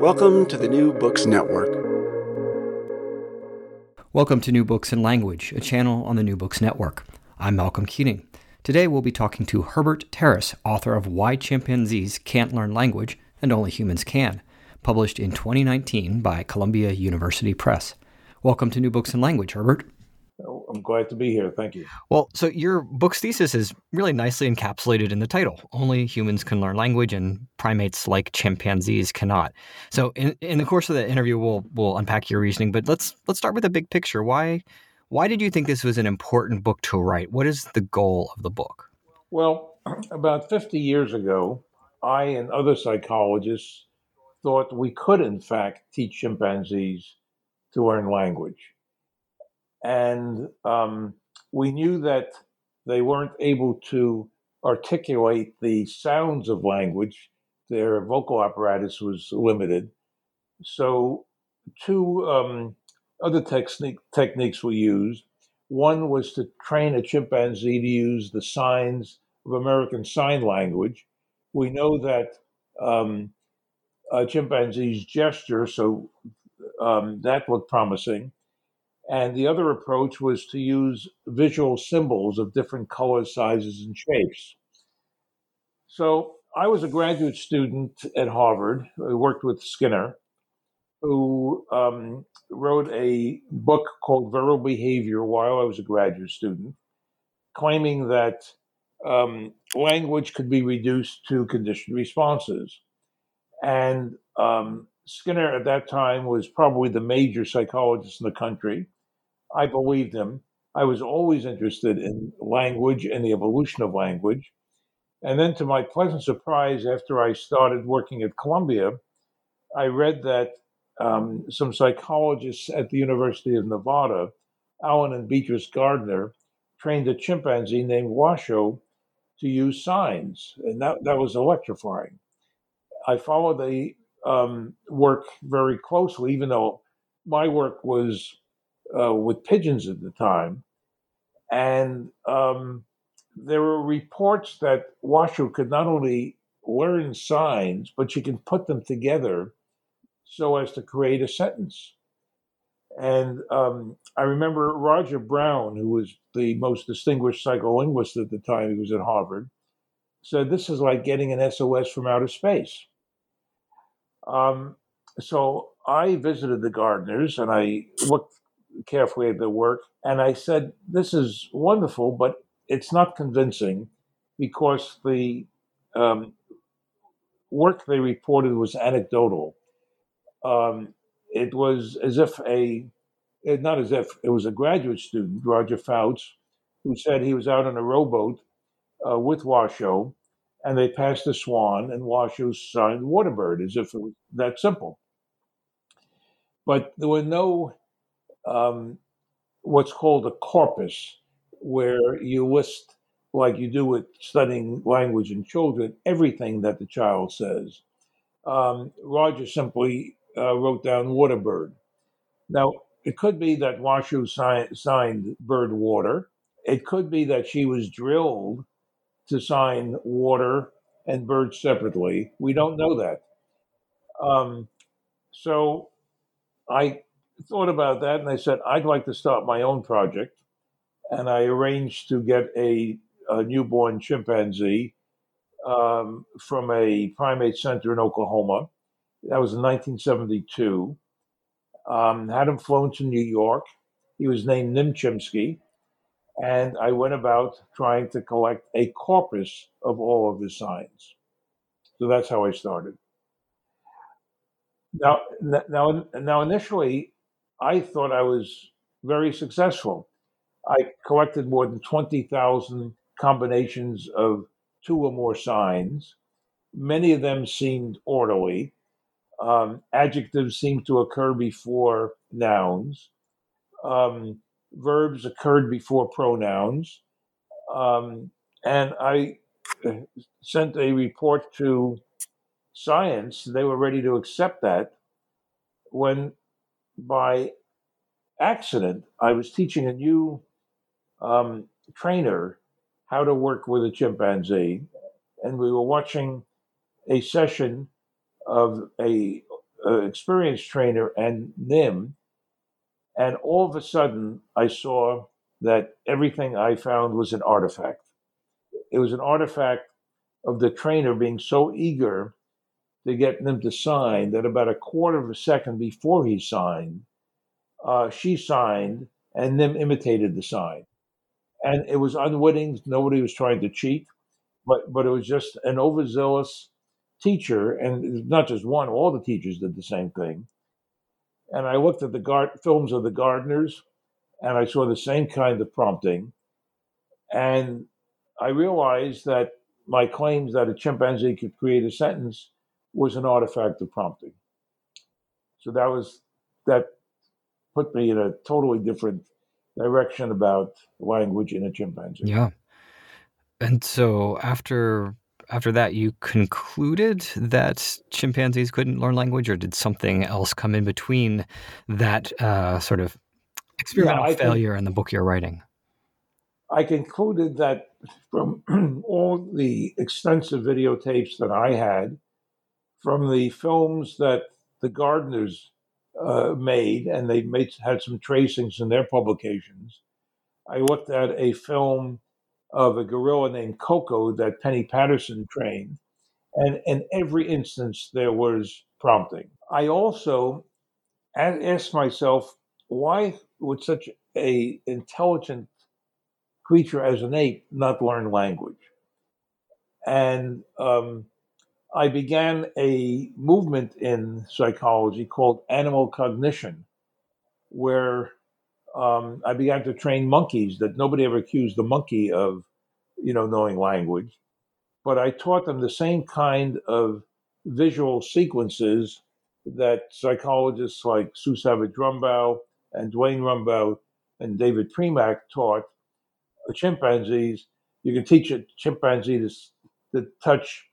Welcome to the New Books Network. Welcome to New Books in Language, a channel on the New Books Network. I'm Malcolm Keating. Today we'll be talking to Herbert Terrace, author of Why Chimpanzees Can't Learn Language and Only Humans Can, published in 2019 by Columbia University Press. Welcome to New Books in Language, Herbert. Oh, I'm glad to be here. Thank you. Well, so your book's thesis is really nicely encapsulated in the title. Only humans can learn language and primates like chimpanzees cannot. So in, in the course of the interview we'll we'll unpack your reasoning, but let's let's start with the big picture. Why why did you think this was an important book to write? What is the goal of the book? Well, about 50 years ago, I and other psychologists thought we could in fact teach chimpanzees to learn language and um, we knew that they weren't able to articulate the sounds of language. Their vocal apparatus was limited. So, two um, other technique, techniques were used. One was to train a chimpanzee to use the signs of American Sign Language. We know that um, chimpanzees gesture, so um, that looked promising. And the other approach was to use visual symbols of different colors, sizes, and shapes. So I was a graduate student at Harvard. I worked with Skinner, who um, wrote a book called Verbal Behavior while I was a graduate student, claiming that um, language could be reduced to conditioned responses. And um, Skinner at that time was probably the major psychologist in the country. I believed him. I was always interested in language and the evolution of language. And then, to my pleasant surprise, after I started working at Columbia, I read that um, some psychologists at the University of Nevada, Allen and Beatrice Gardner, trained a chimpanzee named Washoe to use signs. And that, that was electrifying. I followed the um, work very closely, even though my work was uh, with pigeons at the time, and um, there were reports that Washoe could not only learn signs, but she can put them together so as to create a sentence. And um, I remember Roger Brown, who was the most distinguished psycholinguist at the time, he was at Harvard, said this is like getting an SOS from outer space. Um, so I visited the Gardners and I looked carefully at their work. And I said, This is wonderful, but it's not convincing because the um, work they reported was anecdotal. Um, it was as if a, not as if, it was a graduate student, Roger Fouts, who said he was out on a rowboat uh, with Washoe and they passed a swan and Washoe signed Waterbird as if it was that simple. But there were no um, what's called a corpus, where you list, like you do with studying language in children, everything that the child says. Um, Roger simply uh, wrote down Waterbird. Now, it could be that Washoe si- signed Bird Water. It could be that she was drilled to sign water and bird separately. We don't know that. Um, so I thought about that and I said, I'd like to start my own project. And I arranged to get a, a newborn chimpanzee um, from a primate center in Oklahoma. That was in 1972. Um, had him flown to New York. He was named Nim Chimpsky. And I went about trying to collect a corpus of all of his signs. So that's how I started. Now, now, now, initially, I thought I was very successful. I collected more than 20,000 combinations of two or more signs. Many of them seemed orderly. Um, adjectives seemed to occur before nouns. Um, verbs occurred before pronouns. Um, and I uh, sent a report to science. They were ready to accept that when, by accident, I was teaching a new um, trainer how to work with a chimpanzee, and we were watching a session of a, a experienced trainer and Nim, and all of a sudden I saw that everything I found was an artifact. It was an artifact of the trainer being so eager to get them to sign that about a quarter of a second before he signed, uh, she signed and Nim imitated the sign and it was unwitting. Nobody was trying to cheat, but but it was just an overzealous teacher, and not just one. All the teachers did the same thing. And I looked at the gar- films of the Gardners and I saw the same kind of prompting, and I realized that my claims that a chimpanzee could create a sentence was an artifact of prompting. So that was that put me in a totally different direction about language in a chimpanzee. Yeah. And so after after that you concluded that chimpanzees couldn't learn language or did something else come in between that uh, sort of experimental yeah, failure in the book you're writing? I concluded that from all the extensive videotapes that I had, from the films that the Gardners uh, made, and they made had some tracings in their publications. I looked at a film of a gorilla named Koko that Penny Patterson trained, and in every instance there was prompting. I also asked myself, why would such a intelligent creature as an ape not learn language? And um, I began a movement in psychology called animal cognition, where um, I began to train monkeys that nobody ever accused the monkey of, you know, knowing language. But I taught them the same kind of visual sequences that psychologists like Sue Savage Rumbaugh and Duane Rumbaugh and David Premack taught chimpanzees. You can teach a chimpanzee to, to touch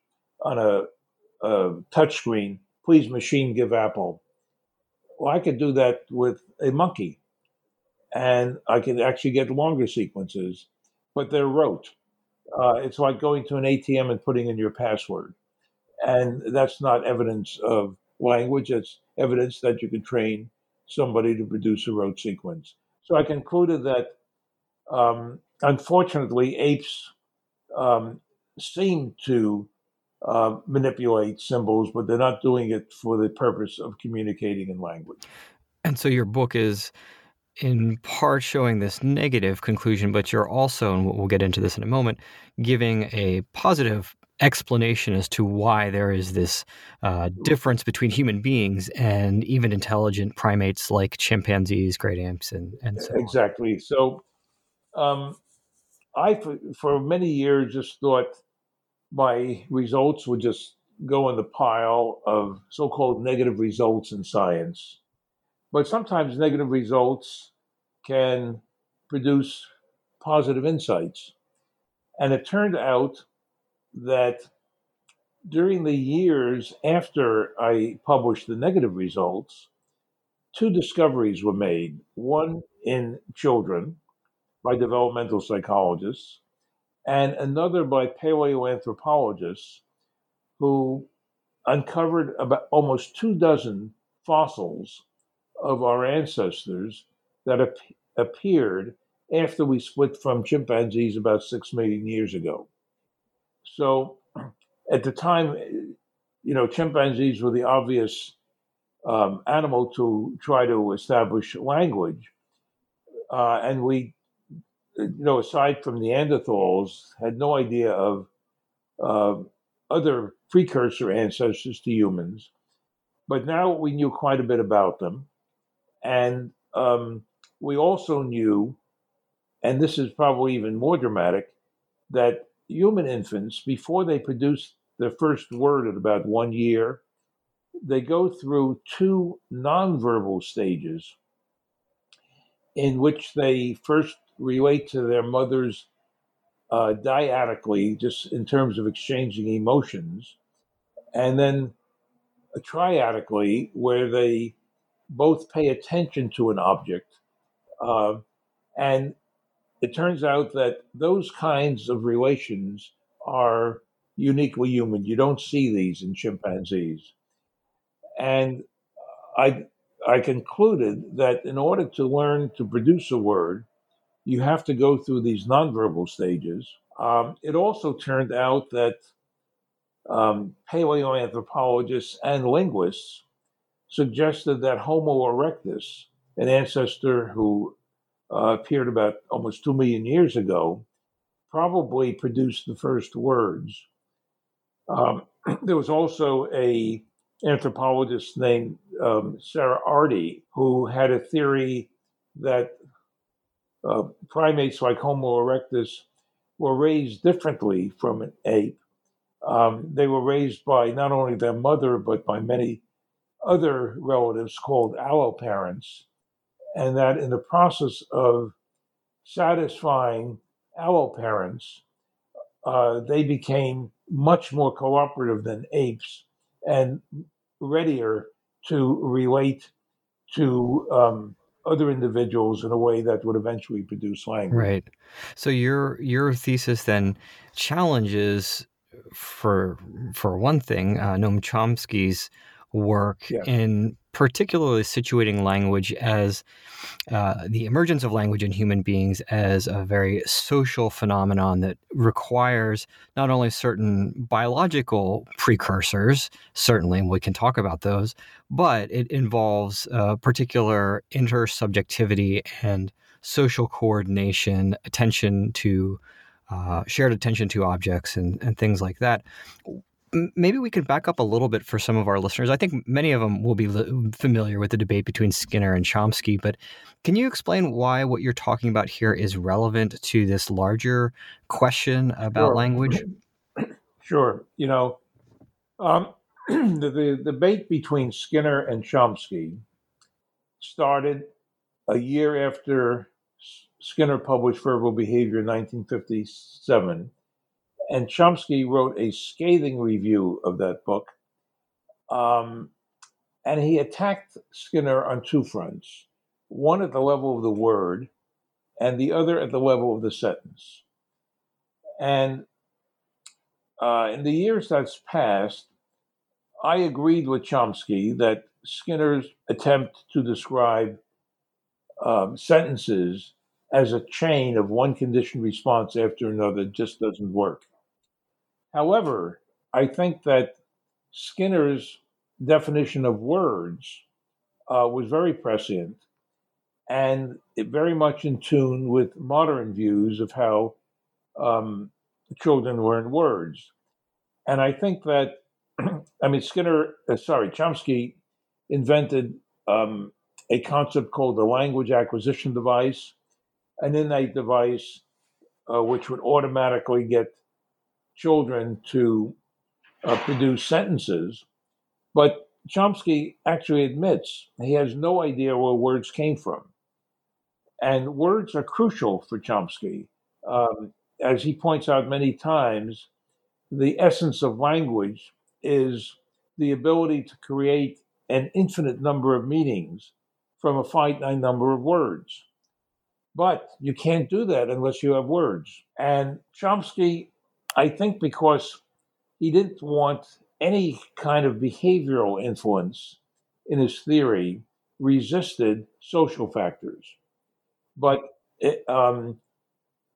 on a, a touch screen, please machine give Apple. Well, I could do that with a monkey, and I could actually get longer sequences, but they're rote. Uh, it's like going to an ATM and putting in your password, and that's not evidence of language. It's evidence that you can train somebody to produce a rote sequence. So I concluded that, um, unfortunately, apes um, seem to uh, manipulate symbols, but they're not doing it for the purpose of communicating in language. And so your book is in part showing this negative conclusion, but you're also, and we'll get into this in a moment, giving a positive explanation as to why there is this uh, difference between human beings and even intelligent primates like chimpanzees, great apes, and, and so Exactly. On. So um, I, for, for many years, just thought my results would just go in the pile of so called negative results in science. But sometimes negative results can produce positive insights. And it turned out that during the years after I published the negative results, two discoveries were made one in children by developmental psychologists, and another by paleoanthropologists who uncovered about almost two dozen fossils of our ancestors that ap- appeared after we split from chimpanzees about six million years ago. So at the time, you know, chimpanzees were the obvious um, animal to try to establish language. Uh, and we, you know, aside from Neanderthals, had no idea of uh, other precursor ancestors to humans. But now we knew quite a bit about them. And um, we also knew, and this is probably even more dramatic, that human infants, before they produce their first word at about one year, they go through two nonverbal stages in which they first relate to their mothers uh, dyadically, just in terms of exchanging emotions, and then triadically, where they both pay attention to an object. Uh, and it turns out that those kinds of relations are uniquely human. You don't see these in chimpanzees. And I, I concluded that in order to learn to produce a word, you have to go through these nonverbal stages. Um, it also turned out that um, paleoanthropologists and linguists suggested that Homo erectus, an ancestor who uh, appeared about almost two million years ago, probably produced the first words. Um, there was also a anthropologist named um, Sarah Hrdy who had a theory that uh, primates like Homo erectus were raised differently from an ape. Um, they were raised by not only their mother, but by many other relatives called alloparents, and that in the process of satisfying alloparents, uh, they became much more cooperative than apes and readier to relate to um, other individuals in a way that would eventually produce language. Right. So your your thesis then challenges, for for one thing, uh, Noam Chomsky's work yeah. in particularly situating language as uh, the emergence of language in human beings as a very social phenomenon that requires not only certain biological precursors, certainly, and we can talk about those, but it involves uh, particular intersubjectivity and social coordination, attention to uh, shared attention to objects, and, and things like that maybe we could back up a little bit for some of our listeners. I think many of them will be familiar with the debate between Skinner and Chomsky, but can you explain why what you're talking about here is relevant to this larger question about sure. language? Sure. You know, um, the, the debate between Skinner and Chomsky started a year after Skinner published Verbal Behavior in 1957 and Chomsky wrote a scathing review of that book. Um, and he attacked Skinner on two fronts one at the level of the word, and the other at the level of the sentence. And uh, in the years that's passed, I agreed with Chomsky that Skinner's attempt to describe um, sentences as a chain of one conditioned response after another just doesn't work. However, I think that Skinner's definition of words uh, was very prescient and very much in tune with modern views of how um, children learn words. And I think that, I mean, Skinner, uh, sorry, Chomsky invented um, a concept called the language acquisition device. And in that device, uh, which would automatically get children to uh, produce sentences. But Chomsky actually admits he has no idea where words came from. And words are crucial for Chomsky. Um, as he points out many times, the essence of language is the ability to create an infinite number of meanings from a finite number of words. But you can't do that unless you have words. And Chomsky I think because he didn't want any kind of behavioral influence in his theory, resisted social factors. But it, um,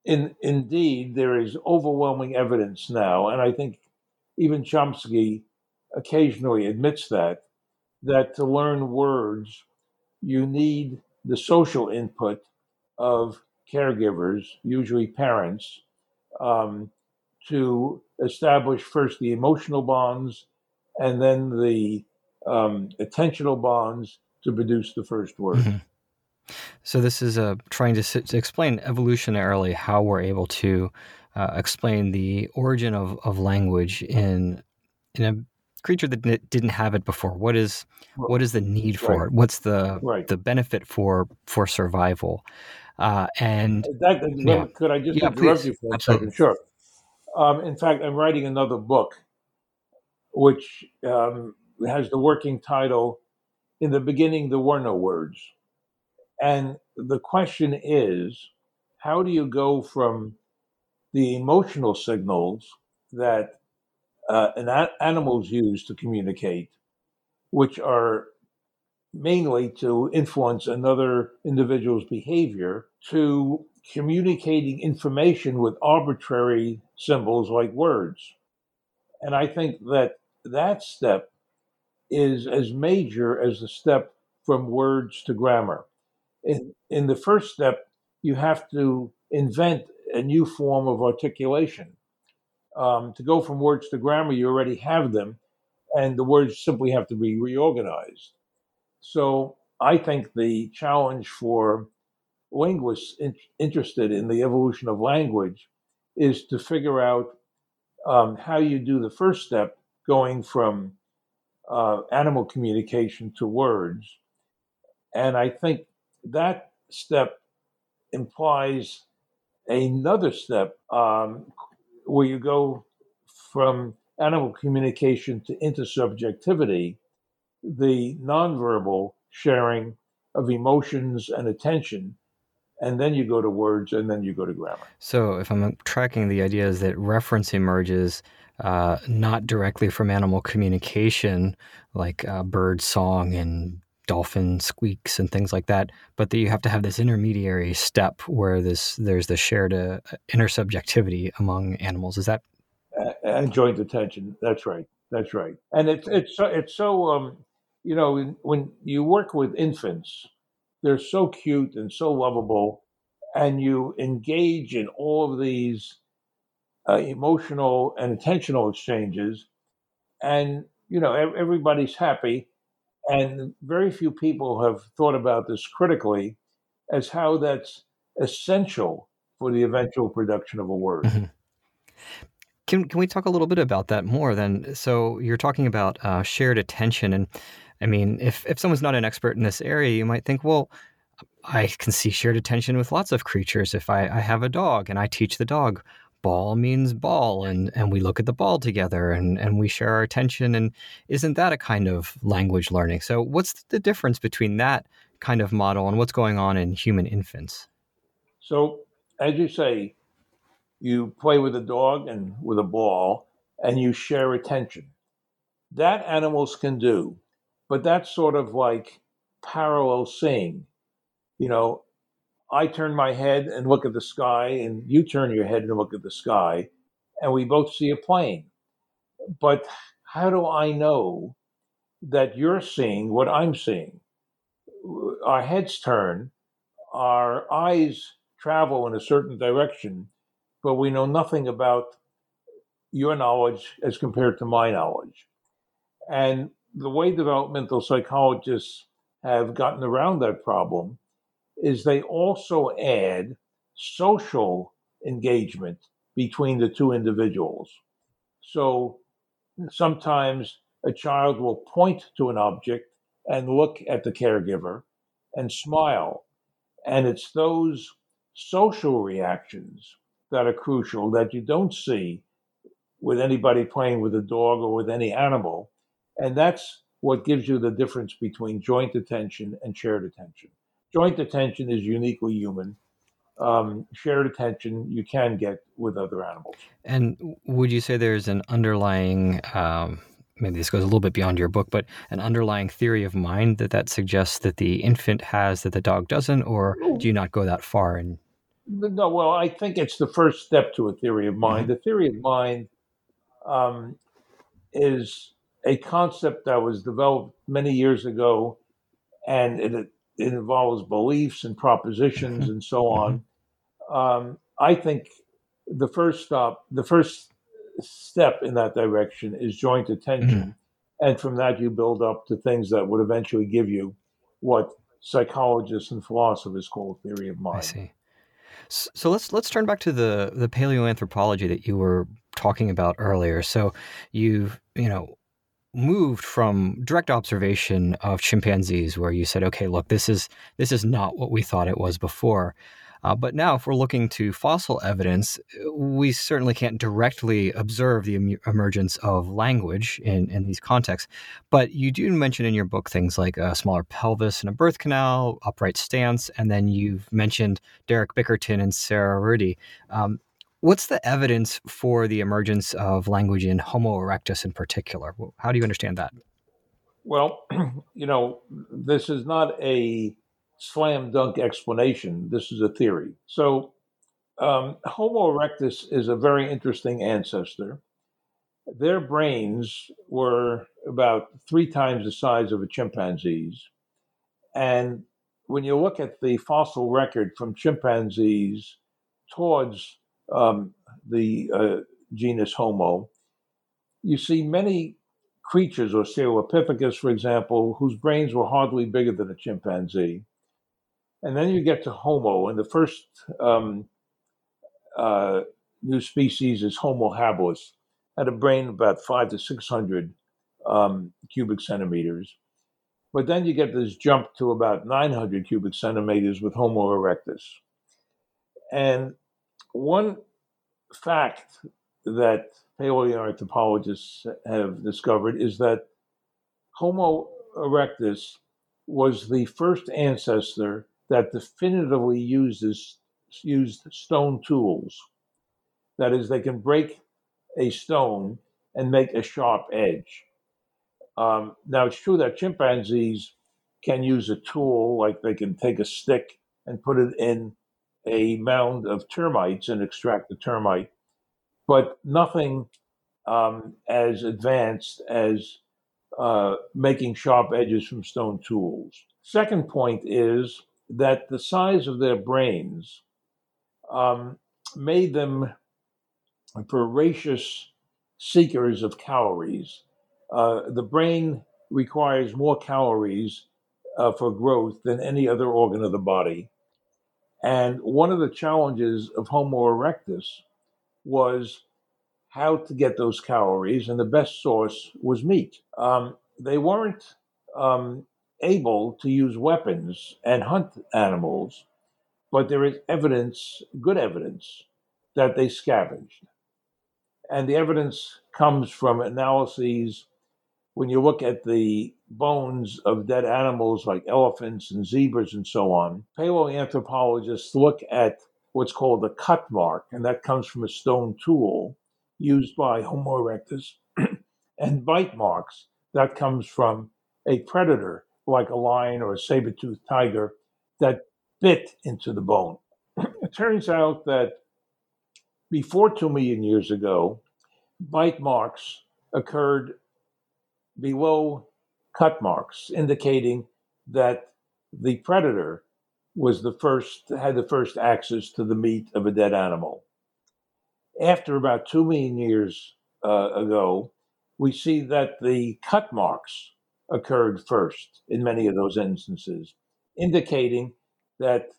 in, indeed, there is overwhelming evidence now, and I think even Chomsky occasionally admits that that to learn words, you need the social input of caregivers, usually parents, um, to establish first the emotional bonds and then the um, attentional bonds to produce the first word. Mm-hmm. So this is uh, trying to, to, explain evolutionarily how we're able to uh, explain the origin of, of language in in a creature that didn't have it before. What is what is the need for right. it? What's the right. the benefit for for survival? Uh, and that, yeah. could I just yeah, interrupt please. you for a Absolutely. second? Sure. Um, in fact, I'm writing another book, which um, has the working title "In the Beginning, There Were No Words," and the question is, how do you go from the emotional signals that uh, an animals use to communicate, which are mainly to influence another individual's behavior, to communicating information with arbitrary symbols like words. And I think that that step is as major as the step from words to grammar. In, in the first step, you have to invent a new form of articulation. Um, to go from words to grammar, you already have them, and the words simply have to be reorganized. So I think the challenge for linguists in, interested in the evolution of language is to figure out um, how you do the first step, going from uh, animal communication to words. And I think that step implies another step um, where you go from animal communication to intersubjectivity, the nonverbal sharing of emotions and attention, and then you go to words, and then you go to grammar. So, if I'm tracking the idea, is that reference emerges uh, not directly from animal communication, like uh, bird song and dolphin squeaks and things like that, but that you have to have this intermediary step where this there's the shared uh, intersubjectivity among animals. Is that and joint attention? That's right. That's right. And it's it's so, it's so um, you know when you work with infants, they're so cute and so lovable, and you engage in all of these uh, emotional and attentional exchanges, and you know everybody's happy and very few people have thought about this critically as how that's essential for the eventual production of a word. Mm-hmm. Can, can we talk a little bit about that more then? So you're talking about uh, shared attention. And I mean, if, if someone's not an expert in this area, you might think, well, I can see shared attention with lots of creatures. If I, I have a dog and I teach the dog, ball means ball and and we look at the ball together and and we share our attention. And isn't that a kind of language learning? So what's the difference between that kind of model and what's going on in human infants? So as you say you play with a dog and with a ball and you share attention. That animals can do but that's sort of like parallel seeing you know I turn my head and look at the sky, and you turn your head and look at the sky, and we both see a plane. But how do I know that you're seeing what I'm seeing? Our heads turn, our eyes travel in a certain direction, but we know nothing about your knowledge as compared to my knowledge. And the way developmental psychologists have gotten around that problem is they also add social engagement between the two individuals. So sometimes a child will point to an object and look at the caregiver and smile. And it's those social reactions that are crucial that you don't see with anybody playing with a dog or with any animal. And that's what gives you the difference between joint attention and shared attention joint attention is uniquely human. Um, shared attention you can get with other animals. And would you say there's an underlying, um, maybe this goes a little bit beyond your book, but an underlying theory of mind that that suggests that the infant has that the dog doesn't, or do you not go that far? And no, well, I think it's the first step to a theory of mind. Mm-hmm. The theory of mind um, is a concept that was developed many years ago, and it, it involves beliefs and propositions Mm-hmm. and so on. Um, I think the first stop, the first step in that direction is joint attention. And from that, you build up to things that would eventually give you what psychologists and philosophers call theory of mind. I see. So let's let's turn back to the the paleoanthropology that you were talking about earlier. So you've you know moved from direct observation of chimpanzees, where you said, okay, look, this is this is not what we thought it was before. Uh, but now, if we're looking to fossil evidence, we certainly can't directly observe the em- emergence of language in, in these contexts. But you do mention in your book things like a smaller pelvis and a birth canal, upright stance, and then you've mentioned Derek Bickerton and Sarah Hrdy. Um, what's the evidence for the emergence of language in Homo erectus in particular? How do you understand that? Well, you know, this is not a slam dunk explanation. This is a theory. So, um, Homo erectus is a very interesting ancestor. Their brains were about three times the size of a chimpanzee's. And when you look at the fossil record from chimpanzees towards um, the uh, genus Homo, you see many creatures, or Australopithecus, for example, whose brains were hardly bigger than a chimpanzee. And then you get to Homo, and the first um, uh, new species is Homo habilis, had a brain about five to 600 um, cubic centimeters. But then you get this jump to about 900 cubic centimeters with Homo erectus. And one fact that paleoanthropologists have discovered is that Homo erectus was the first ancestor that definitively uses used stone tools. That is, they can break a stone and make a sharp edge. Um, now, it's true that chimpanzees can use a tool, like they can take a stick and put it in a mound of termites and extract the termite, but nothing um, as advanced as uh, making sharp edges from stone tools. Second point is that the size of their brains um, made them voracious seekers of calories. Uh, the brain requires more calories uh, for growth than any other organ of the body. And one of the challenges of Homo erectus was how to get those calories, and the best source was meat. Um, they weren't um, able to use weapons and hunt animals, but there is evidence, good evidence, that they scavenged. And the evidence comes from analyses when you look at the bones of dead animals like elephants and zebras and so on. Paleoanthropologists look at what's called a cut mark, and that comes from a stone tool used by Homo erectus, and bite marks that comes from a predator like a lion or a saber-toothed tiger that bit into the bone. it turns out that before 2 million years ago, bite marks occurred below cut marks, indicating that the predator was the first, had the first access to the meat of a dead animal. After about 2 million years uh, ago, we see that the cut marks occurred first in many of those instances, indicating that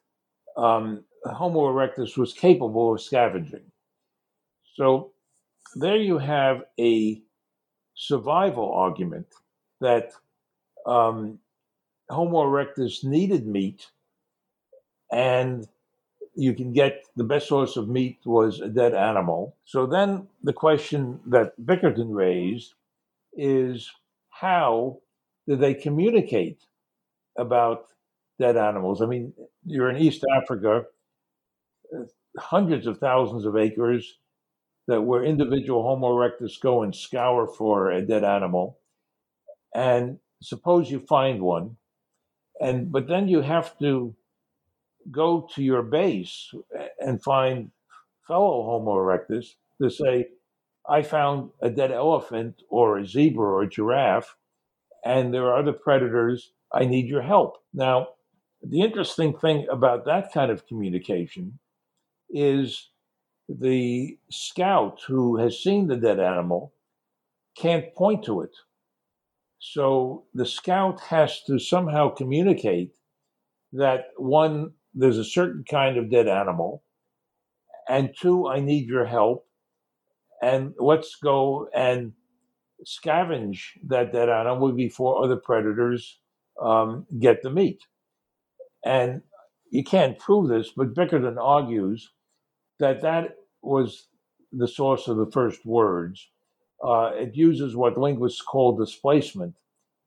um, Homo erectus was capable of scavenging. So there you have a survival argument that um, Homo erectus needed meat, and you can get the best source of meat was a dead animal. So then the question that Bickerton raised is how did they communicate about dead animals? I mean, you're in East Africa, uh, hundreds of thousands of acres that where individual Homo erectus go and scour for a dead animal. And suppose you find one, and but then you have to go to your base and find fellow Homo erectus to say, I found a dead elephant or a zebra or a giraffe, and there are other predators. I need your help. Now, the interesting thing about that kind of communication is the scout who has seen the dead animal can't point to it. So the scout has to somehow communicate that one, there's a certain kind of dead animal, and two, I need your help, and let's go and scavenge that dead animal before other predators um, get the meat. And you can't prove this, but Bickerton argues that that was the source of the first words. Uh, it uses what linguists call displacement,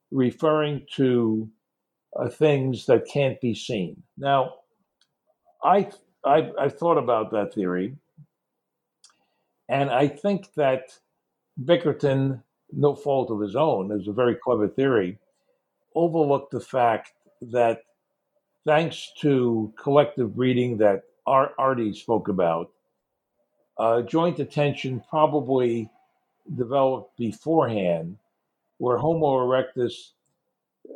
referring to uh, things that can't be seen. Now, I, I I've thought about that theory, and I think that Bickerton, no fault of his own, is a very clever theory, overlooked the fact that thanks to collective breeding that Ar- Hrdy spoke about, uh, joint attention probably developed beforehand, where Homo erectus,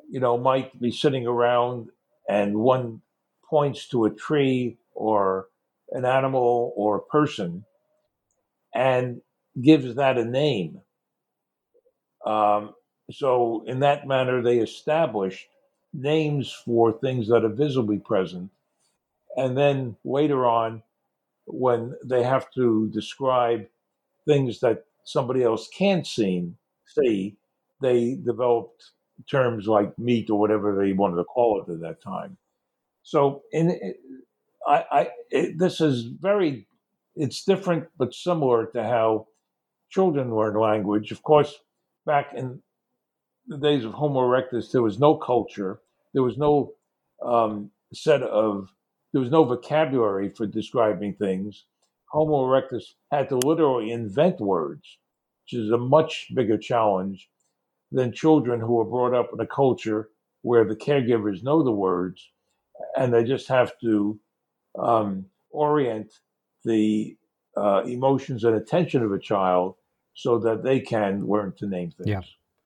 you know, might be sitting around and one points to a tree or an animal or a person and gives that a name. Um, so, in that manner, they established names for things that are visibly present. And then later on, when they have to describe things that somebody else see, see they developed terms like meat or whatever they wanted to call it at that time. So, in I, I it, this is very, it's different but similar to how children learn language. Of course, back in the days of Homo erectus, there was no culture, there was no um, set of there was no vocabulary for describing things. Homo erectus had to literally invent words, which is a much bigger challenge than children who are brought up in a culture where the caregivers know the words and they just have to um, orient the uh, emotions and attention of a child so that they can learn to name things. Yeah.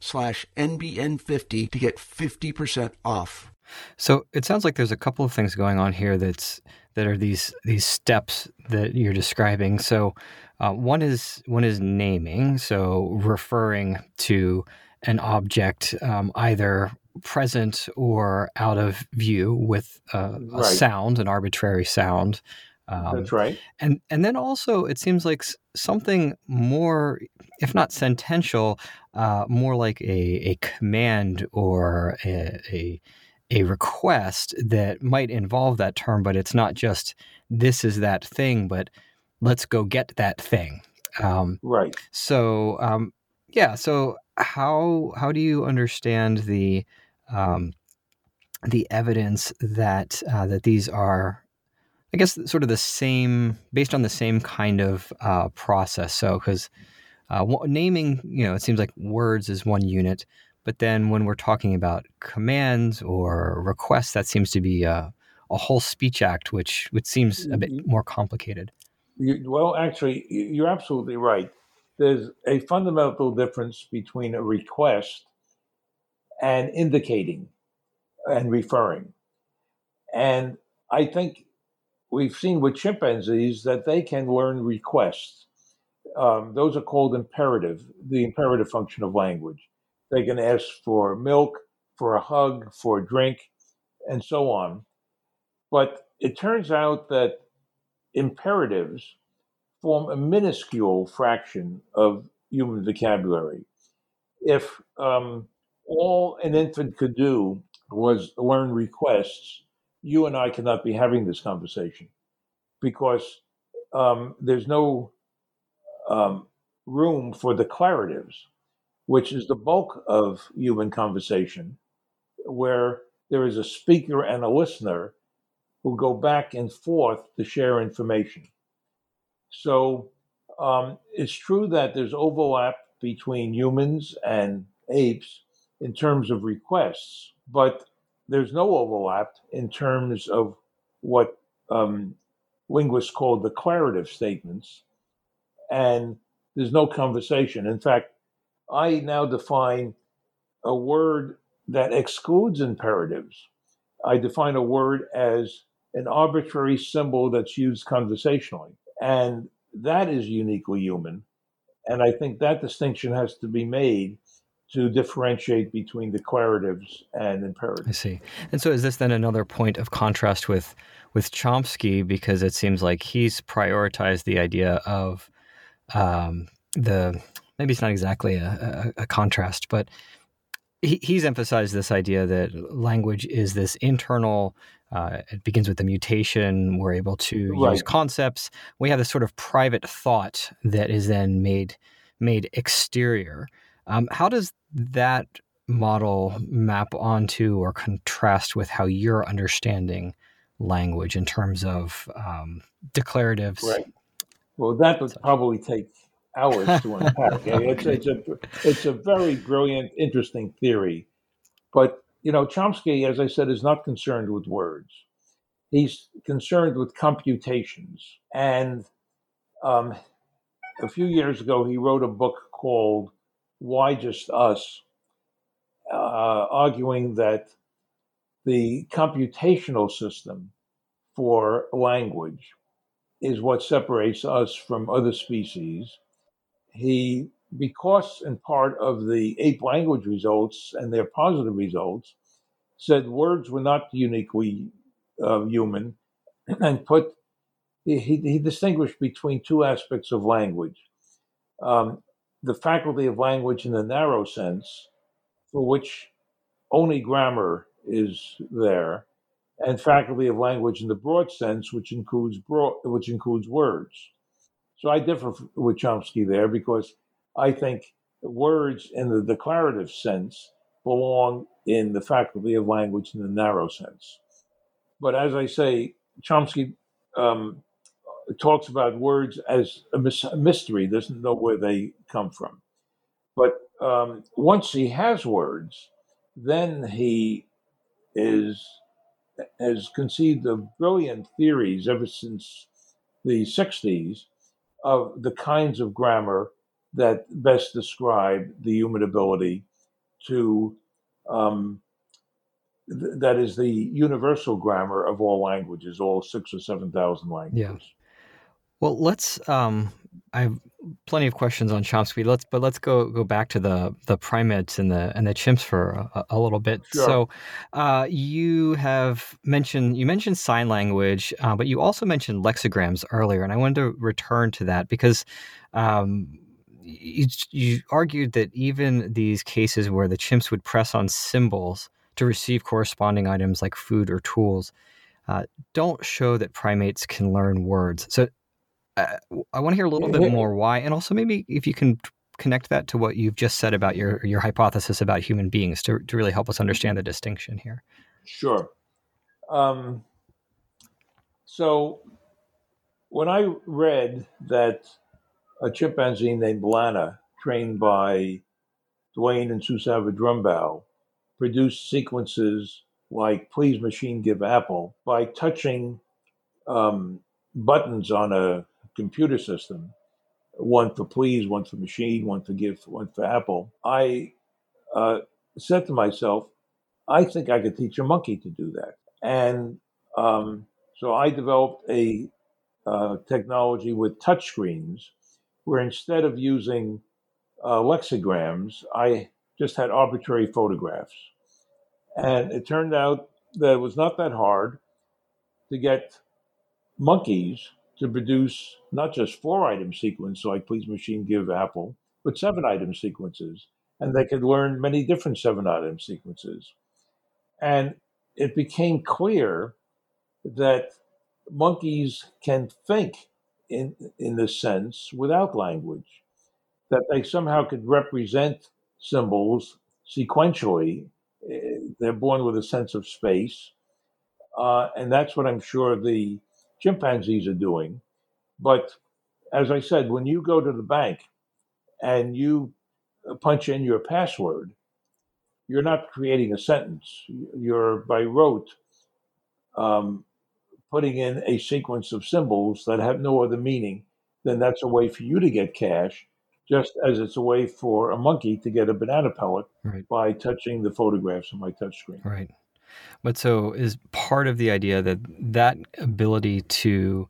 slash NBN50 to get 50% off. So it sounds like there's a couple of things going on here that's that are these these steps that you're describing. So uh, one is one is naming, so referring to an object um, either present or out of view with a, a Right. sound, an arbitrary sound. Um, That's right. and and then also it seems like something more, if not sentential, uh, more like a, a command or a, a a request that might involve that term, but it's not just this is that thing, but let's go get that thing. Um, Right. so um, yeah, so how how do you understand the um, the evidence that uh, that these are, I guess, sort of the same, based on the same kind of uh, process? So because uh, naming, you know, it seems like words is one unit, but then when we're talking about commands or requests, that seems to be a, a whole speech act, which which seems a bit more complicated. You, well, actually, you're absolutely right. There's a fundamental difference between a request and indicating and referring. And I think we've seen with chimpanzees that they can learn requests. um, those are called imperative, the imperative function of language. They can ask for milk, for a hug, for a drink, and so on. But it turns out that imperatives form a minuscule fraction of human vocabulary. If um, all an infant could do was learn requests, you and I cannot be having this conversation because um, there's no um, room for declaratives, which is the bulk of human conversation, where there is a speaker and a listener who go back and forth to share information. So um, it's true that there's overlap between humans and apes in terms of requests, but there's no overlap in terms of what um, linguists call declarative statements, and there's no conversation. In fact, I now define a word that excludes imperatives. I define a word as an arbitrary symbol that's used conversationally. And that is uniquely human. And I think that distinction has to be made to differentiate between declaratives and imperatives. I see. And so is this then another point of contrast with with Chomsky because it seems like he's prioritized the idea of um, the maybe it's not exactly a, a, a contrast, but he, he's emphasized this idea that language is this internal. Uh, it begins with the mutation. We're able to right. use concepts. We have this sort of private thought that is then made made exterior. Um, how does that model map onto or contrast with how you're understanding language in terms of um, declaratives? Right. Well, that would probably take hours to unpack. it's, it's, a, it's a very brilliant, interesting theory. But, you know, Chomsky, as I said, is not concerned with words. He's concerned with computations. And um, a few years ago, he wrote a book called Why Just Us, uh, arguing that the computational system for language is what separates us from other species. He, because in part of the ape language results and their positive results, said words were not uniquely uh, human and put he, he distinguished between two aspects of language um, the faculty of language in the narrow sense, for which only grammar is there, and faculty of language in the broad sense, which includes broad, which includes words. So I differ with Chomsky there because I think words in the declarative sense belong in the faculty of language in the narrow sense. But as I say, Chomsky um, talks about words as a, mystery, doesn't know where they come from. But um, once he has words, then he is has conceived of brilliant theories ever since the 60s of the kinds of grammar that best describe the human ability to, um, th- that is the universal grammar of all languages, all six or 7,000 languages. Well, let's. Um, I have plenty of questions on Chomsky. Let's, but let's go go back to the the primates and the and the chimps for a, a little bit. Sure. So, uh, you have mentioned you mentioned sign language, uh, but you also mentioned lexigrams earlier, and I wanted to return to that because. Um, you, you argued that even these cases where the chimps would press on symbols to receive corresponding items like food or tools uh, don't show that primates can learn words. So uh, I want to hear a little bit more why, and also maybe if you can connect that to what you've just said about your your hypothesis about human beings to to really help us understand the distinction here. Sure. Um, so when I read that a chimpanzee named Lana, trained by Duane and Sue Savage Rumbaugh, produced sequences like "Please Machine Give Apple" by touching um, buttons on a computer system, one for please, one for machine, one for give, one for Apple, I uh, said to myself, I think I could teach a monkey to do that. And um, so I developed a uh, technology with touch screens where instead of using uh, lexicograms, I just had arbitrary photographs. And it turned out that it was not that hard to get monkeys to produce not just four item sequence like please machine give apple, but seven item sequences. And they could learn many different seven item sequences. And it became clear that monkeys can think in, in this sense without language, that they somehow could represent symbols sequentially. Eh, they're born with a sense of space. Uh, and that's what I'm sure the chimpanzees are doing. But as I said, when you go to the bank and you punch in your password, you're not creating a sentence. You're by rote um, putting in a sequence of symbols that have no other meaning. Then that's a way for you to get cash, just as it's a way for a monkey to get a banana pellet right. by touching the photographs on my touchscreen. Right. But so is part of the idea that that ability to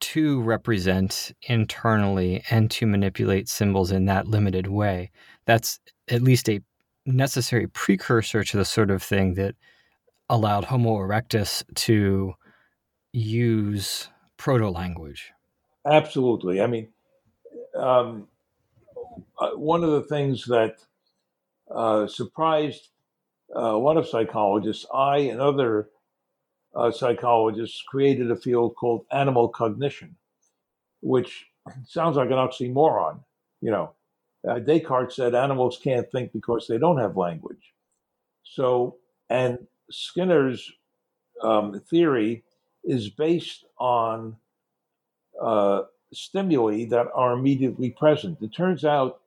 to represent internally and to manipulate symbols in that limited way that's at least a necessary precursor to the sort of thing that allowed Homo erectus to use proto language. Absolutely. I mean, um, uh, one of the things that uh, surprised uh, lot of psychologists, I and other uh, psychologists created a field called animal cognition, which sounds like an oxymoron. You know, uh, Descartes said animals can't think because they don't have language. So, and Skinner's um, theory is based on uh, stimuli that are immediately present. It turns out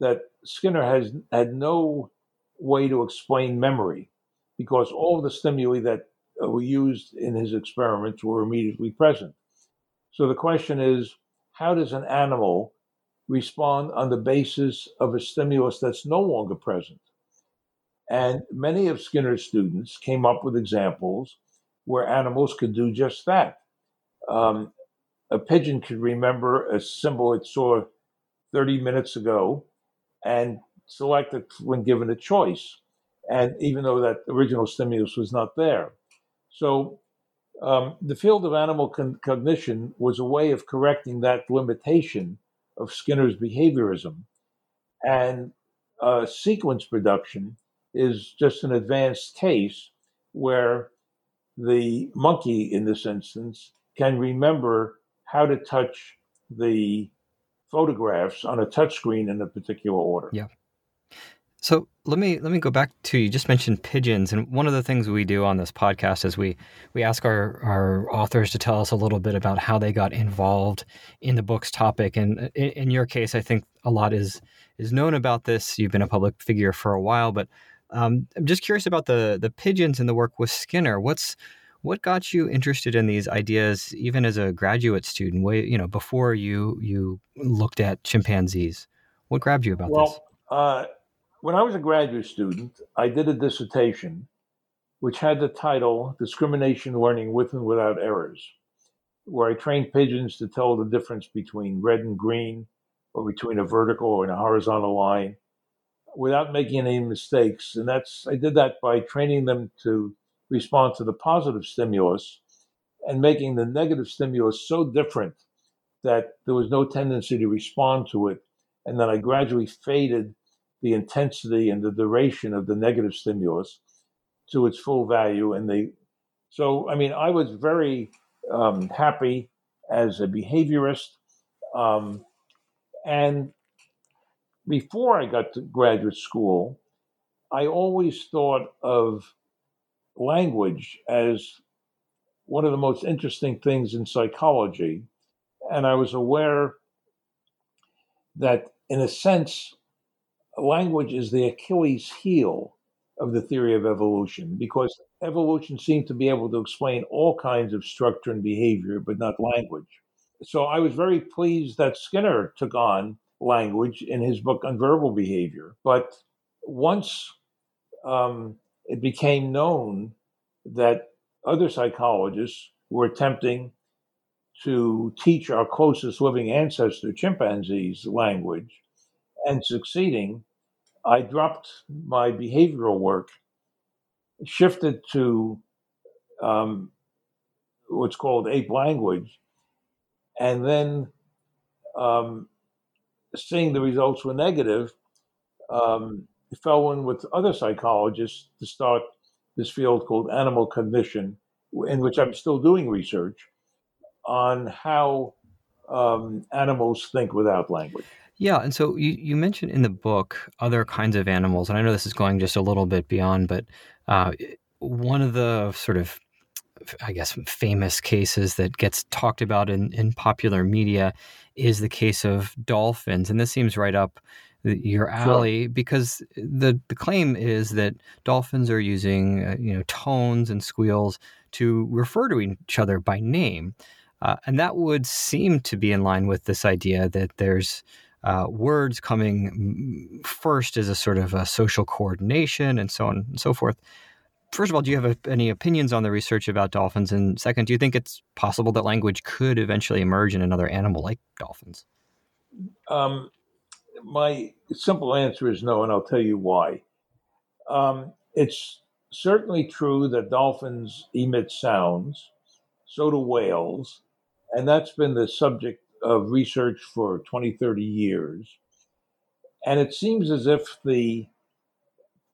that Skinner has had no way to explain memory because all the stimuli that uh, were used in his experiments were immediately present. So the question is how does an animal respond on the basis of a stimulus that's no longer present? And many of Skinner's students came up with examples where animals could do just that. Um, a pigeon could remember a symbol it saw 30 minutes ago and select it when given a choice. And even though that original stimulus was not there. So um, the field of animal con- cognition was a way of correcting that limitation of Skinner's behaviorism. And uh, sequence production is just an advanced case where the monkey, in this instance, can remember how to touch the photographs on a touchscreen in a particular order. Yeah. So let me let me go back to you just mentioned pigeons and one of the things we do on this podcast is we we ask our our authors to tell us a little bit about how they got involved in the book's topic. And in, in your case I think a lot is is known about this. You've been a public figure for a while but um, I'm just curious about the the pigeons and the work with Skinner. What's what got you interested in these ideas even as a graduate student way you know before you you looked at chimpanzees? What grabbed you about well, this uh, when I was a graduate student, I did a dissertation which had the title Discrimination Learning with and Without Errors, where I trained pigeons to tell the difference between red and green, or between a vertical and a horizontal line, without making any mistakes. And that's I did that by training them to respond to the positive stimulus and making the negative stimulus so different that there was no tendency to respond to it. And then I gradually faded the intensity and the duration of the negative stimulus to its full value. And they, so, I mean, I was very um, happy as a behaviorist. Um, and before I got to graduate school, I always thought of language as one of the most interesting things in psychology. And I was aware that, in a sense, language is the Achilles heel of the theory of evolution because evolution seemed to be able to explain all kinds of structure and behavior, but not language. So I was very pleased that Skinner took on language in his book on verbal behavior. But once um, it became known that other psychologists were attempting to teach our closest living ancestor, chimpanzees, language and succeeding, I dropped my behavioral work, shifted to um, what's called ape language, and then um, seeing the results were negative, um, fell in with other psychologists to start this field called animal cognition, in which I'm still doing research on how um, animals think without language. Yeah, and so you, you mentioned in the book other kinds of animals, and I know this is going just a little bit beyond, but uh, one of the sort of I guess, famous cases that gets talked about in, in popular media is the case of dolphins. And this seems right up your alley sure. because the, the claim is that dolphins are using, uh, you know, tones and squeals to refer to each other by name. Uh, and that would seem to be in line with this idea that there's uh, words coming first as a sort of a social coordination and so on and so forth first of all, do you have any opinions on the research about dolphins? And second, do you think it's possible that language could eventually emerge in another animal like dolphins? Um, my simple answer is no, and I'll tell you why. Um, it's certainly true that dolphins emit sounds, so do whales, and that's been the subject of research for 20, 30 years. And it seems as if the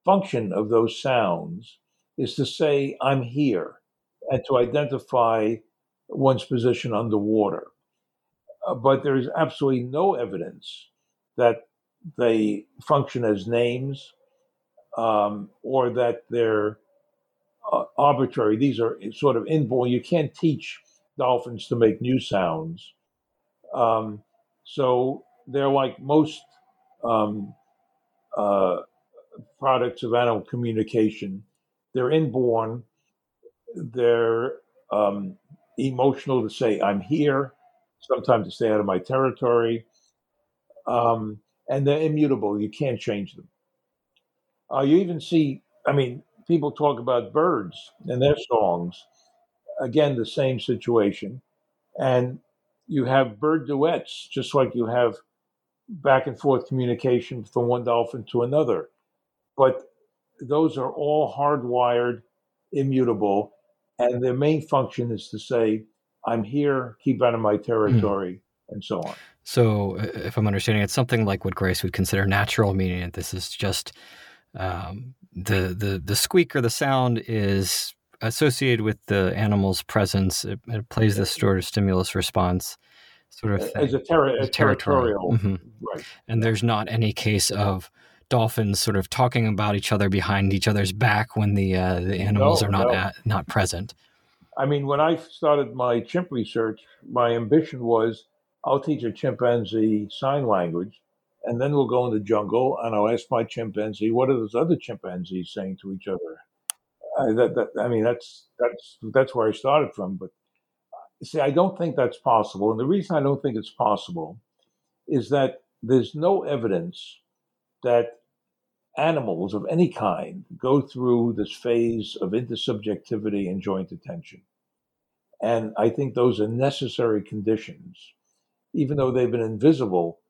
function of those sounds is to say, I'm here, and to identify one's position underwater. Uh, but there's absolutely no evidence that they function as names um, or that they're uh, arbitrary. These are sort of inborn. You can't teach dolphins to make new sounds. Um, so they're like most um, uh, products of animal communication they're inborn. They're um, emotional to say, I'm here, sometimes to stay out of my territory. Um, and they're immutable. You can't change them. Uh, you even see, I mean, people talk about birds and their songs. Again, the same situation. And you have bird duets, just like you have back and forth communication from one dolphin to another. But those are all hardwired, immutable, and their main function is to say, I'm here, keep out of my territory, mm. and so on. So, if I'm understanding, it's something like what Grice would consider natural, meaning that this is just um, the the the squeak or the sound is associated with the animal's presence. It, it plays this sort of stimulus response, sort of thing. as a, ter- a territorial, territorial. Mm-hmm. right? And there's not any case of dolphins sort of talking about each other behind each other's back when the uh, the animals no, are not no. at, not present. I mean, when I started my chimp research, my ambition was I'll teach a chimpanzee sign language, and then we'll go in the jungle and I'll ask my chimpanzee what are those other chimpanzees saying to each other. I, that, that, I mean, that's that's that's where I started from. But see, I don't think that's possible, and the reason I don't think it's possible is that there's no evidence that animals of any kind go through this phase of intersubjectivity and joint attention. And I think those are necessary conditions, even though they've been invisible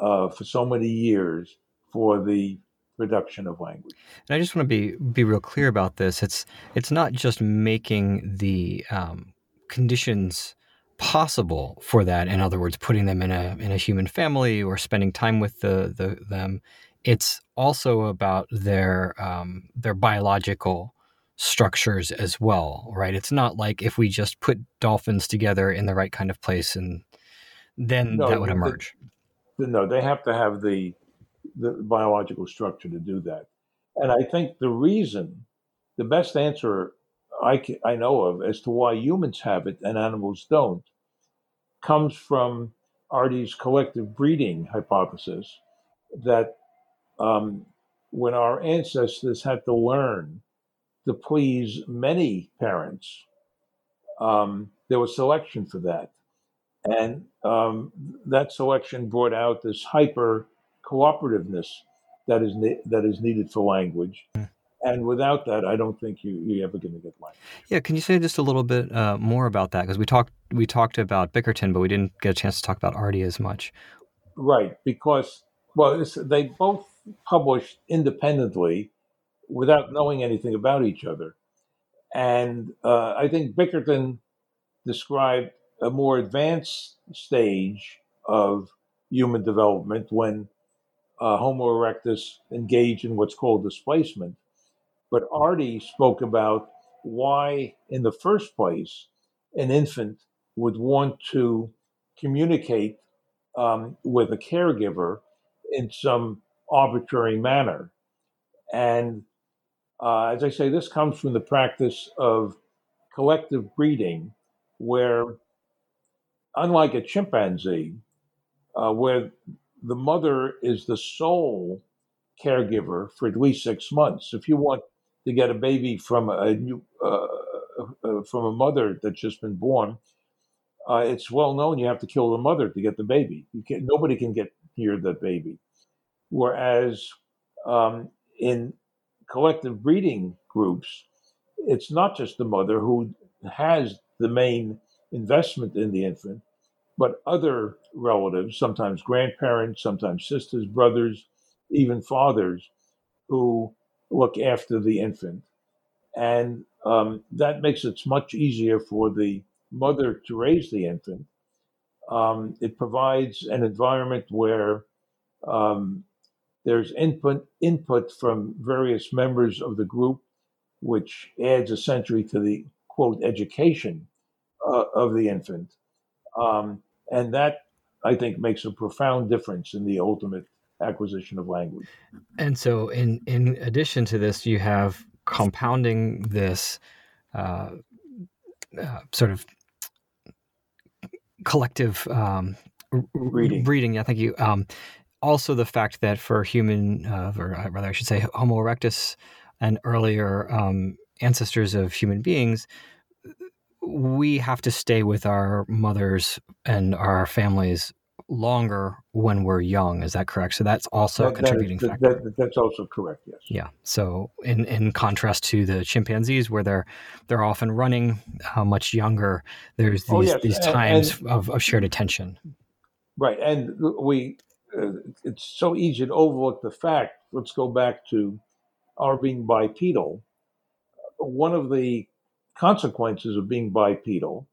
uh, for so many years for the production of language. And I just want to be be real clear about this. It's it's not just making the um, conditions possible for that. In other words, putting them in a in a human family or spending time with the, the them it's also about their um, their biological structures as well, right? It's not like if we just put dolphins together in the right kind of place and then no, that would emerge. The, no, they have to have the the biological structure to do that. And I think the reason, the best answer I, can, I know of as to why humans have it and animals don't, comes from Hrdy's collective breeding hypothesis that um, when our ancestors had to learn to please many parents, um, there was selection for that. And um, that selection brought out this hyper cooperativeness that is ne- that is needed for language. And without that, I don't think you, you're ever going to get language. Yeah, can you say just a little bit uh, more about that? Because we talked we talked about Bickerton, but we didn't get a chance to talk about Hrdy as much. Right, because well, they both published independently without knowing anything about each other, and uh, I think Bickerton described a more advanced stage of human development when uh, Homo erectus engage in what's called displacement. But Hrdy spoke about why, in the first place, an infant would want to communicate um, with a caregiver in some arbitrary manner. And uh, as I say, this comes from the practice of collective breeding, where, unlike a chimpanzee, uh, where the mother is the sole caregiver for at least six months. If you want to get a baby from a new, uh, uh, from a mother that's just been born, uh, it's well known you have to kill the mother to get the baby. Can, nobody can get near the baby. Whereas um, in collective breeding groups, it's not just the mother who has the main investment in the infant, but other relatives, sometimes grandparents, sometimes sisters, brothers, even fathers, who look after the infant. And um, that makes it much easier for the mother to raise the infant. Um, it provides an environment where um, there's input input from various members of the group, which adds essentially to the quote education uh, of the infant. Um, and that, I think, makes a profound difference in the ultimate acquisition of language. And so, in, in addition to this, you have compounding this uh, uh, sort of collective um, breeding. breeding. thank you. Um, also, the fact that for human, uh, or rather, I should say, Homo erectus and earlier um, ancestors of human beings, we have to stay with our mothers and our families longer when we're young. Is that correct? So that's also that, a contributing that is, factor. That, that's also correct. Yes. Yeah. So in in contrast to the chimpanzees, where they're they're often running uh, much younger, there's these oh, yes. these times and, of, of shared attention. Right, and we uh, it's so easy to overlook the fact. Let's go back to our being bipedal. One of the consequences of being bipedal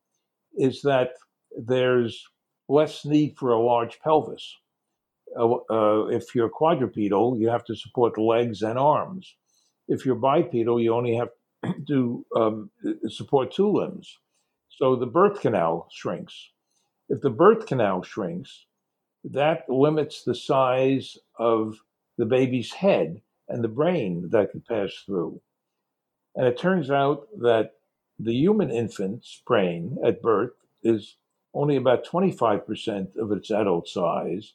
is that there's less need for a large pelvis. Uh, uh, if you're quadrupedal, you have to support legs and arms. If you're bipedal, you only have to um, support two limbs. So the birth canal shrinks. If the birth canal shrinks, that limits the size of the baby's head and the brain that can pass through. And it turns out that the human infant's brain at birth is only about 25% of its adult size.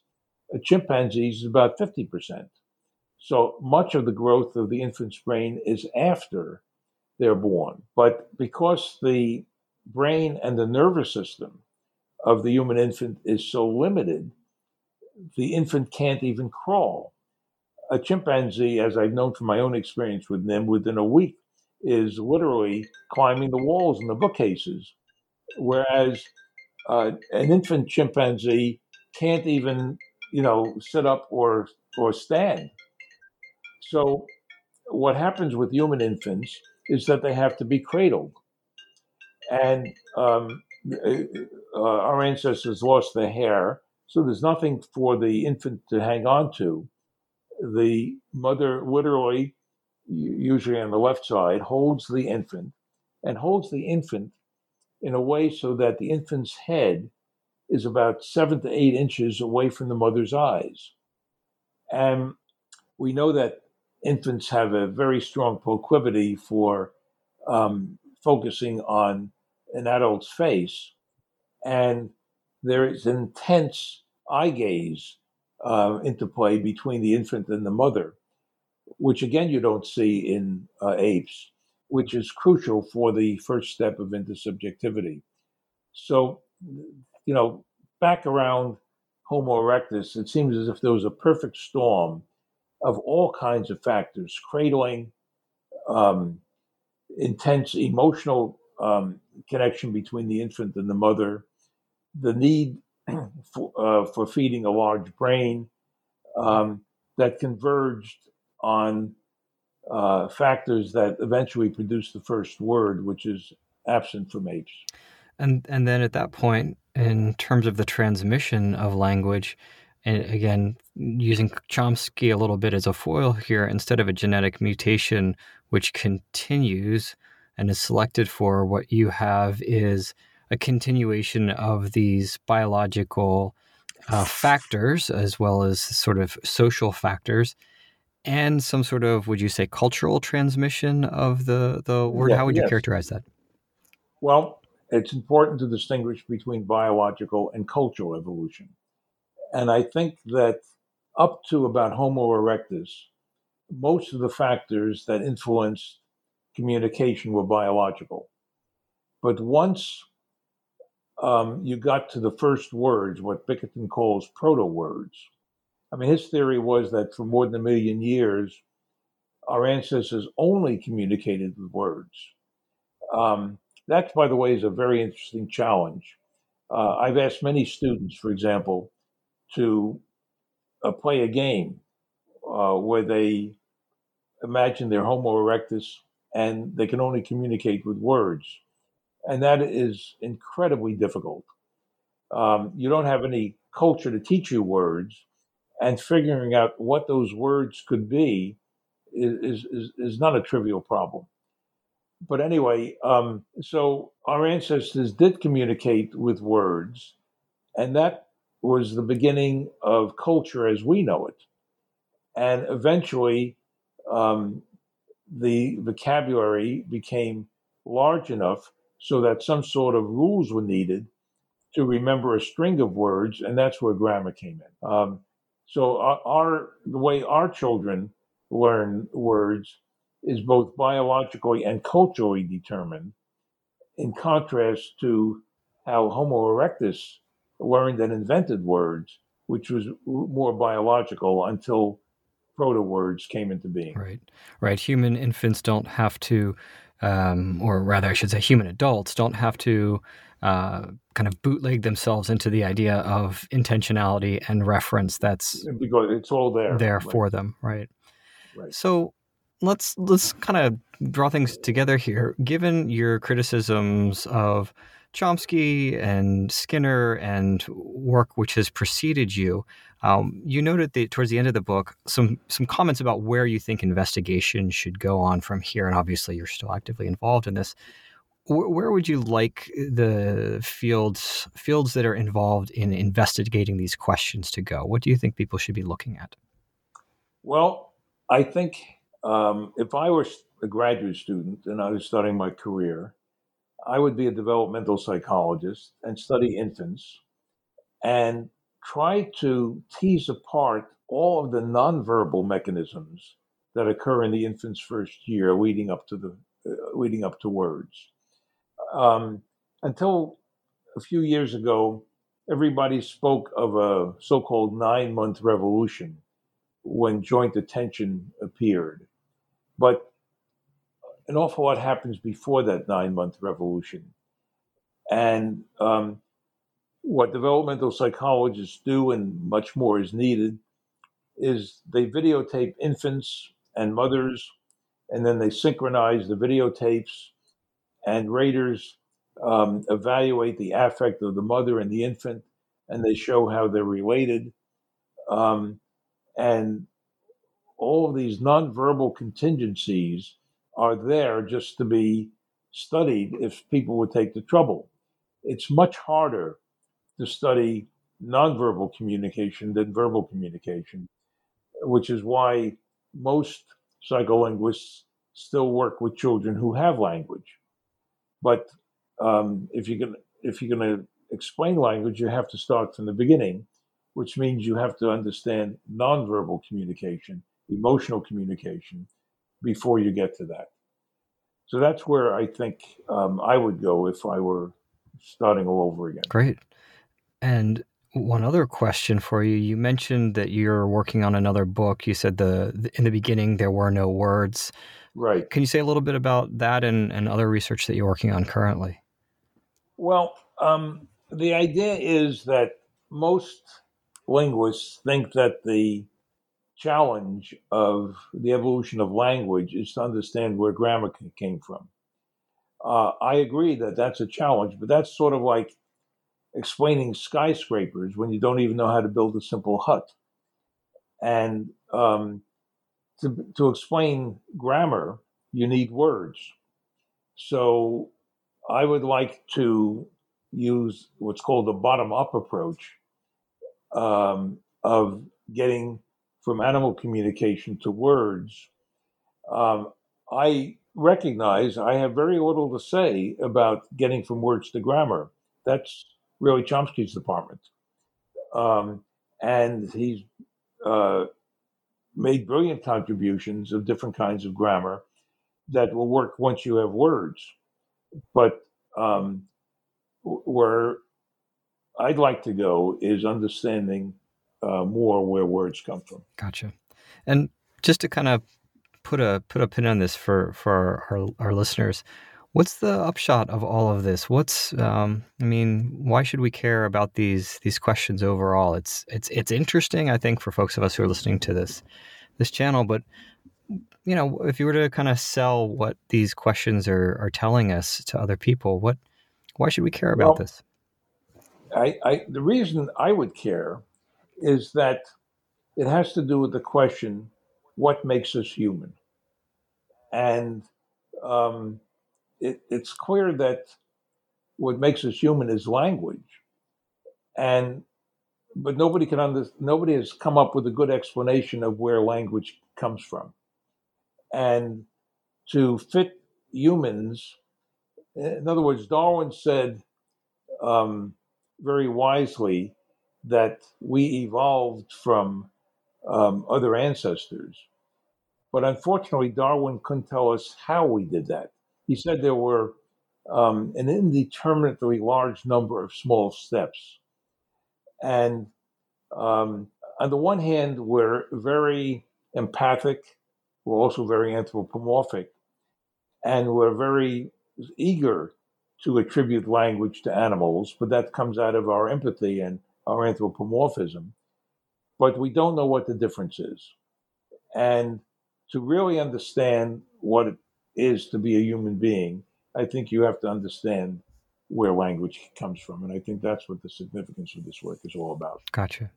A chimpanzee's is about 50%. So much of the growth of the infant's brain is after they're born. But because the brain and the nervous system of the human infant is so limited, the infant can't even crawl. A chimpanzee, as I've known from my own experience with them, within a week is literally climbing the walls and the bookcases, whereas uh, an infant chimpanzee can't even, you know, sit up or or stand. So, what happens with human infants is that they have to be cradled, and um, uh, our ancestors lost their hair, so there's nothing for the infant to hang on to. The mother literally usually on the left side, holds the infant and holds the infant in a way so that the infant's head is about seven to eight inches away from the mother's eyes. And we know that infants have a very strong proclivity for um, focusing on an adult's face. And there is intense eye gaze uh, interplay between the infant and the mother which again you don't see in uh, apes, which is crucial for the first step of intersubjectivity. So, you know, back around Homo erectus, it seems as if there was a perfect storm of all kinds of factors cradling, um, intense emotional um, connection between the infant and the mother, the need for, uh, for feeding a large brain um, that converged on uh, factors that eventually produce the first word, which is absent from H. And and then at that point, in terms of the transmission of language, and again using Chomsky a little bit as a foil here, instead of a genetic mutation which continues and is selected for, what you have is a continuation of these biological uh, factors as well as sort of social factors and some sort of would you say cultural transmission of the the word Yeah, how would you yes. characterize that Well, it's important to distinguish between biological and cultural evolution. And I think that up to about Homo erectus, most of the factors that influenced communication were biological. But once um, you got to the first words, what Bickerton calls proto words, I mean, his theory was that for more than a million years, our ancestors only communicated with words. Um, that, by the way, is a very interesting challenge. Uh, I've asked many students, for example, to uh, play a game uh, where they imagine they're Homo erectus and they can only communicate with words. And that is incredibly difficult. Um, you don't have any culture to teach you words, and figuring out what those words could be is, is, is not a trivial problem but anyway, um, so our ancestors did communicate with words, and that was the beginning of culture as we know it. And eventually, um, the vocabulary became large enough so that some sort of rules were needed to remember a string of words, and that's where grammar came in. Um, so our, our the way our children learn words is both biologically and culturally determined, in contrast to how Homo erectus learned and invented words, which was more biological until proto words came into being. Right, right. Human infants don't have to, um, or rather, I should say, human adults don't have to uh, kind of bootleg themselves into the idea of intentionality and reference that's Because it's all there. there Right. for them, right? Right. So let's let's kind of draw things together here. Given your criticisms of Chomsky and Skinner and work which has preceded you, um, you noted that towards the end of the book some some comments about where you think investigation should go on from here, and obviously you're still actively involved in this. Where, would you like the fields fields that are involved in investigating these questions to go? What do you think people should be looking at? Well, I think um, if I were a graduate student and I was starting my career, I would be a developmental psychologist and study infants and try to tease apart all of the nonverbal mechanisms that occur in the infant's first year leading up to the uh, leading up to words. Um, until a few years ago, everybody spoke of a so-called nine-month revolution when joint attention appeared. But an awful lot happens before that nine month revolution. And um, what developmental psychologists do, and much more is needed, is they videotape infants and mothers, and then they synchronize the videotapes, and raters um, evaluate the affect of the mother and the infant, and they show how they're related. Um, and all of these nonverbal contingencies are there just to be studied if people would take the trouble. It's much harder to study nonverbal communication than verbal communication, which is why most psycholinguists still work with children who have language. But um, if you're going if you're going to explain language, you have to start from the beginning, which means you have to understand nonverbal communication, emotional communication, before you get to that. So that's where I think um, I would go if I were starting all over again. Great. And one other question for you. You mentioned that you're working on another book. You said the, the in the beginning there were no words. Right. Can you say a little bit about that and, and other research that you're working on currently? Well, um, the idea is that most linguists think that the challenge of the evolution of language is to understand where grammar came from. Uh, I agree that that's a challenge, but that's sort of like explaining skyscrapers when you don't even know how to build a simple hut. And um, to, to explain grammar, you need words. So I would like to use what's called the bottom up approach um, of getting from animal communication to words. Um, I recognize I have very little to say about getting from words to grammar. That's really Chomsky's department. Um, and he's uh, made brilliant contributions of different kinds of grammar that will work once you have words. But um, where I'd like to go is understanding uh, more where words come from. Gotcha. And just to kind of put a put a pin on this for for our, our, our listeners, what's the upshot of all of this? What's um, I mean, why should we care about these these questions overall? It's it's it's interesting, I think, for folks of us who are listening to this this channel, but you know, if you were to kind of sell what these questions are are telling us to other people, what why should we care about well, this? I, I the reason I would care is that it has to do with the question, what makes us human? And um, it, it's clear that what makes us human is language. And but nobody can under, nobody has come up with a good explanation of where language comes from. And to fit humans, in other words, Darwin said um, very wisely that we evolved from um, other ancestors. But unfortunately, Darwin couldn't tell us how we did that. He said there were um, an indeterminately large number of small steps. And um, on the one hand, we're very empathic, we're also very anthropomorphic, and we're very eager to attribute language to animals, but that comes out of our empathy and our anthropomorphism. But we don't know what the difference is. And to really understand what it is to be a human being, I think you have to understand where language comes from. And I think that's what the significance of this work is all about. Gotcha.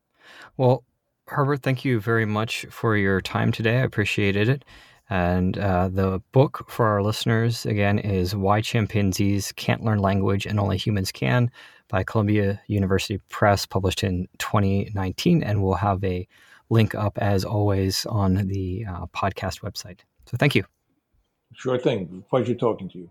Well, Herbert, thank you very much for your time today. I appreciated it. And uh, the book for our listeners, again, is Why Chimpanzees Can't Learn Language and Only Humans Can by Columbia University Press, published in 2019. And we'll have a link up, as always, on the uh, podcast website. So thank you. Sure thing. Pleasure talking to you.